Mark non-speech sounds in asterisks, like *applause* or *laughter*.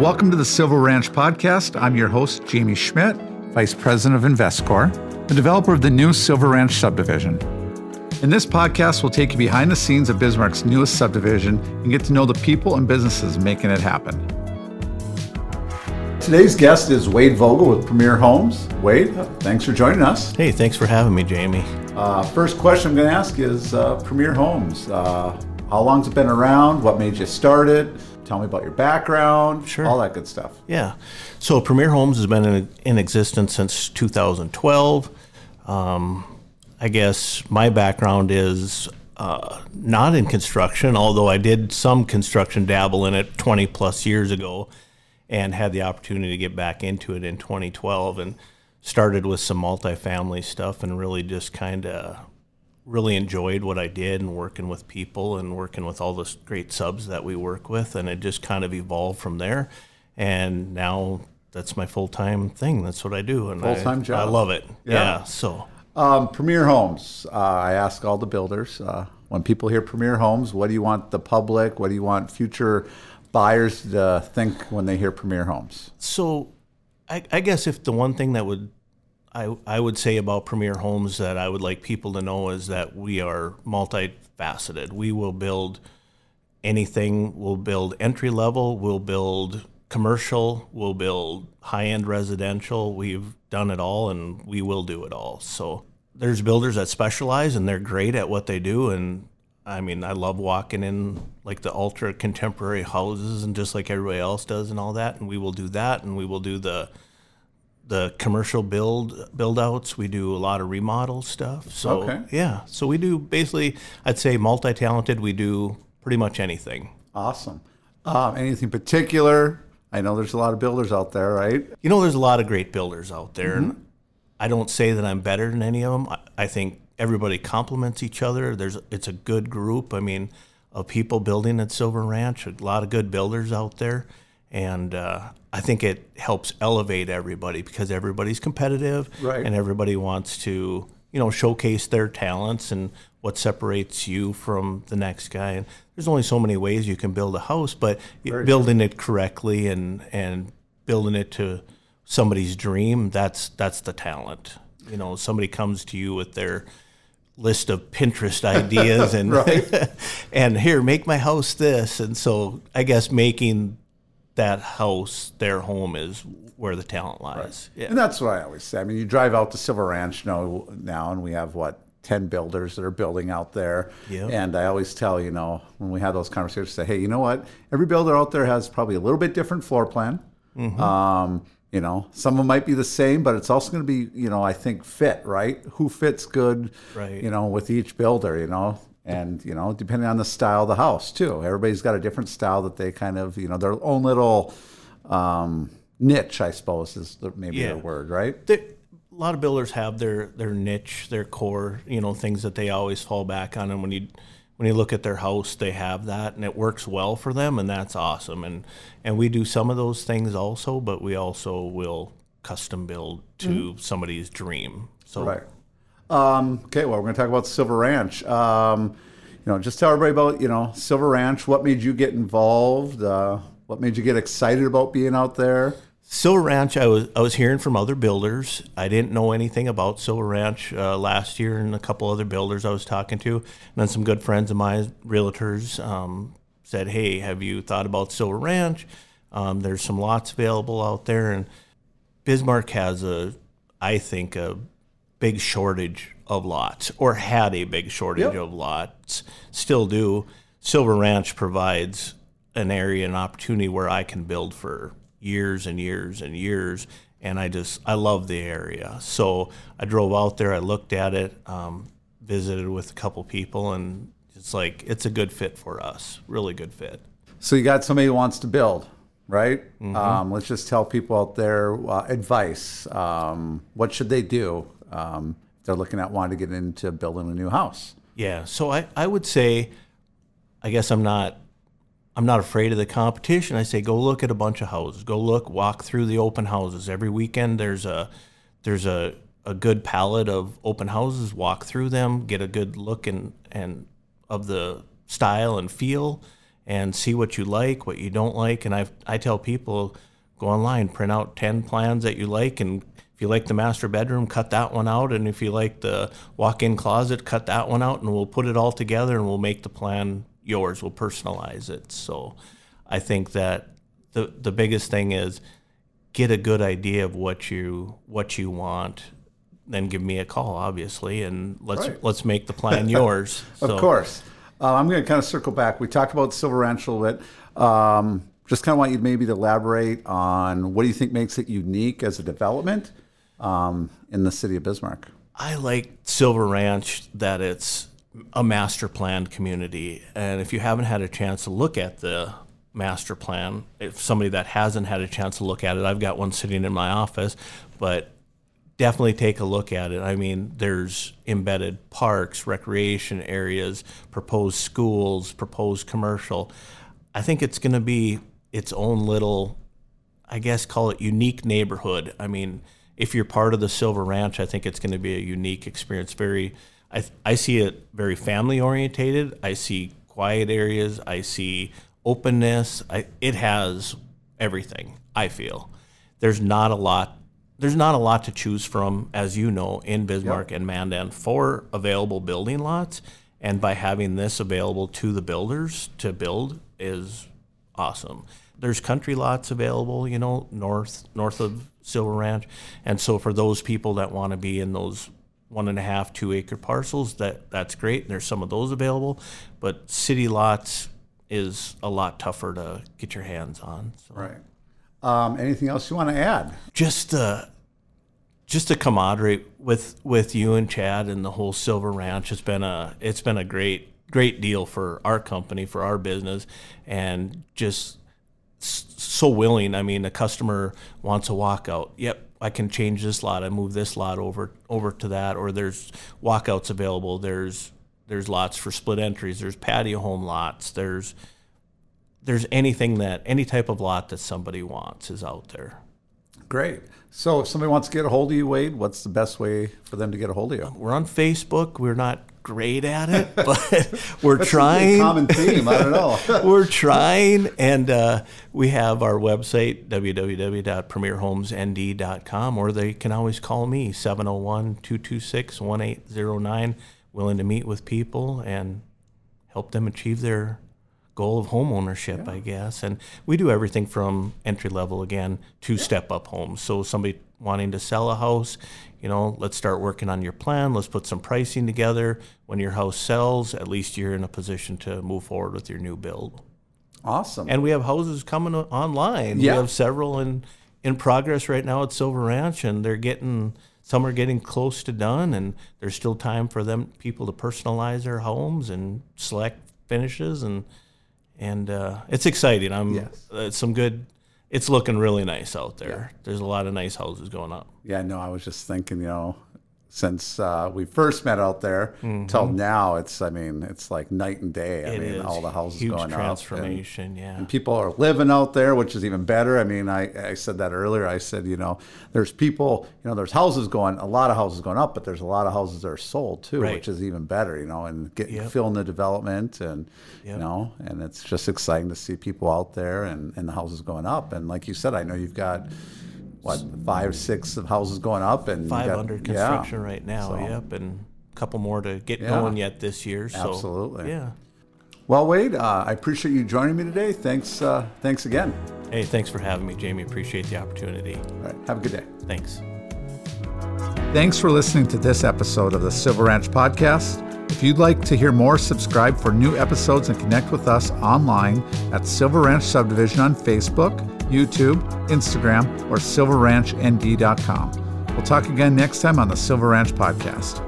Welcome to the Silver Ranch Podcast. I'm your host, Jamie Schmidt, Vice President of Investcor, the developer of the new Silver Ranch subdivision. In this podcast, we'll take you behind the scenes of Bismarck's newest subdivision and get to know the people and businesses making it happen. Today's guest is Wade Vogel with Premier Homes. Wade, thanks for joining us. Hey, thanks for having me, Jamie. Uh, first question I'm going to ask is uh, Premier Homes. Uh, how long's it been around? What made you start it? Tell me about your background, Sure. all that good stuff. Yeah. So Premier Homes has been in, in existence since 2012. Um, I guess my background is uh, not in construction, although I did some construction dabble in it 20 plus years ago and had the opportunity to get back into it in 2012 and started with some multifamily stuff and really just kind of really enjoyed what I did and working with people and working with all the great subs that we work with. And it just kind of evolved from there. And now that's my full time thing. That's what I do. And I- Full-time job. I love it. Yeah. Yeah. So, Um, Premier Homes. Uh, I ask all the builders uh, when people hear Premier Homes, what do you want the public, what do you want future buyers to think when they hear Premier Homes? so I, I guess if the one thing that would I, I would say about Premier Homes that I would like people to know is that we are multifaceted. We will build anything. We'll build entry level. We'll build commercial. We'll build high end residential. We've done it all, and we will do it all. So there's builders that specialize, and they're great at what they do. And I mean, I love walking in like the ultra contemporary houses, and just like everybody else does, and all that. And we will do that, and we will do the the commercial build build outs. We do a lot of remodel stuff. So Okay. yeah, so we do basically, I'd say multi talented. We do pretty much anything. Awesome. Um, anything particular? I know there's a lot of builders out there, right? You know, there's a lot of great builders out there, and I don't say that I'm better than any of them. I, I think everybody complements each other. There's it's a good group. I mean, of people building at Silver Ranch. A lot of good builders out there, and uh, I think it helps elevate everybody because everybody's competitive, Right. and everybody wants to you know showcase their talents and what separates you from the next guy. And there's only so many ways you can build a house, but you- building it correctly and and building it to somebody's dream that's that's the talent. You know, somebody comes to you with their list of Pinterest *laughs* ideas and *laughs* and here make my house this and so I guess making that house their home is where the talent lies. Yeah. And that's what I always say. I mean, you drive out to Silver Ranch now, now and we have what, 10 builders that are building out there. Yep. And I always tell, you know, when we have those conversations, say, hey, you know what? Every builder out there has probably a little bit different floor plan. Mm-hmm. Um, you know, some of them might be the same, but it's also going to be, you know, I think fit, right? Who fits good, Right. you know, with each builder, you know? And, you know, depending on the style of the house, too. Everybody's got a different style that they kind of, you know, their own little um, niche, I suppose, is maybe Yeah. the word, right? there, a lot of builders have their their niche, their core, you know, things that they always fall back on. And when you when you look at their house, they have that, and it works well for them, and that's awesome. And and we do some of those things also, but we also will custom build to somebody's dream. So Right. Um, okay, well, we're going to talk about Silver Ranch. Um, you know, just tell everybody about, you know, Silver Ranch. What made you get involved? Uh, what made you get excited about being out there? Silver Ranch, I was I was hearing from other builders. I didn't know anything about Silver Ranch uh, last year, and a couple other builders I was talking to, and then some good friends of mine, realtors, um, said, "Hey, have you thought about Silver Ranch? Um, there's some lots available out there, and Bismarck has a, I think, a big shortage of lots, or had a big shortage Yep. of lots, still do. Silver Ranch provides an area, an opportunity where I can build for years and years and years. And I just, I love the area. So I drove out there, I looked at it, um, visited with a couple people, and it's like, it's a good fit for us. Really good fit. So you got somebody who wants to build, right? Um, let's just tell people out there uh, advice. Um, what should they do um, they're looking at wanting to get into building a new house? Yeah. So I, I would say, I guess I'm not I'm not afraid of the competition. I say go look at a bunch of houses. Go look, walk through the open houses. Every weekend there's a there's a, a good palette of open houses. Walk through them, get a good look and and of the style and feel, and see what you like, what you don't like. And I I tell people go online, print out 10 plans that you like and if you like the master bedroom, cut that one out. And if you like the walk in closet, cut that one out. And we'll put it all together and we'll make the plan yours. We'll personalize it. So I think that the, the biggest thing is get a good idea of what you what you want then give me a call obviously and let's right. let's make the plan *laughs* yours of course uh, i'm going to kind of circle back we talked about silver ranch a little bit um, just kind of want you maybe to elaborate on what do you think makes it unique as a development um, in the city of Bismarck? I like Silver Ranch that it's a master planned community. And if you haven't had a chance to look at the master plan, if somebody that hasn't had a chance to look at it, I've got one sitting in my office, but definitely take a look at it. I mean, there's embedded parks, recreation areas, proposed schools, proposed commercial. I think it's going to be its own little, I guess, call it unique neighborhood. I mean, if you're part of the Silver Ranch, I think it's going to be a unique experience. Very, I, I see it very family orientated. I see quiet areas. I see openness. I, it has everything. I feel there's not a lot. There's not a lot to choose from, as you know, in Bismarck yep. and Mandan for available building lots. And by having this available to the builders to build is awesome. There's country lots available, you know, north north of Silver Ranch. And so for those people that want to be in those one and a half, two acre parcels, that that's great. There's some of those available, but city lots is a lot tougher to get your hands on. So. Right. Um, anything else you want to add? Just uh, just to camaraderie with with you and Chad and the whole Silver Ranch. It's been a it's been a great great deal for our company for our business, and just so willing. I mean, a customer wants a walkout. Yep, I can change this lot. I move this lot over over to that, or there's walkouts available. There's there's lots for split entries. There's patio home lots. There's there's anything that any type of lot that somebody wants is out there. Great. So if somebody wants to get a hold of you, Wade, what's the best way for them to get a hold of you? We're on Facebook. We're not great at it, *laughs* but we're trying. common theme. I don't know. *laughs* we're trying, and uh, we have our website www.premierhomesnd.com, or they can always call me 701-226-1809. Willing to meet with people and help them achieve their goal of home ownership, yeah. I guess. And we do everything from entry level again to step up homes. So somebody wanting to sell a house, you know, let's start working on your plan. Let's put some pricing together. When your house sells, at least you're in a position to move forward with your new build. Awesome. And we have houses coming online. Yeah. We have several in in progress right now at Silver Ranch, and they're getting some are getting close to done, and there's still time for them people to personalize their homes and select finishes, and and uh, it's exciting. I'm yes. Uh, some good it's looking really nice out there. Yeah. There's a lot of nice houses going up. Yeah, no, I was just thinking, you know, since uh, we first met out there mm-hmm. till now, it's I mean it's like night and day. I it mean is. all the houses Huge going transformation, up, and, yeah. And people are living out there, which is even better. I mean, I, I said that earlier. I said you know there's people, you know, there's houses going, a lot of houses going up, but there's a lot of houses that are sold too, right. which is even better. You know, and getting yep. filling the development and yep. you know, and it's just exciting to see people out there and and the houses going up. And like you said, I know you've got what five, six of houses going up, and five got, under construction yeah. right now. So, yep, and a couple more to get yeah. going yet this year. So, Absolutely. Yeah. Well, Wade, uh, I appreciate you joining me today. Thanks. Uh, thanks again. Hey, thanks for having me, Jamie. Appreciate the opportunity. All right. Have a good day. Thanks. Thanks for listening to this episode of the Silver Ranch Podcast. If you'd like to hear more, subscribe for new episodes and connect with us online at Silver Ranch Subdivision on Facebook, YouTube, Instagram, or silverranchnd.com. We'll talk again next time on the Silver Ranch Podcast.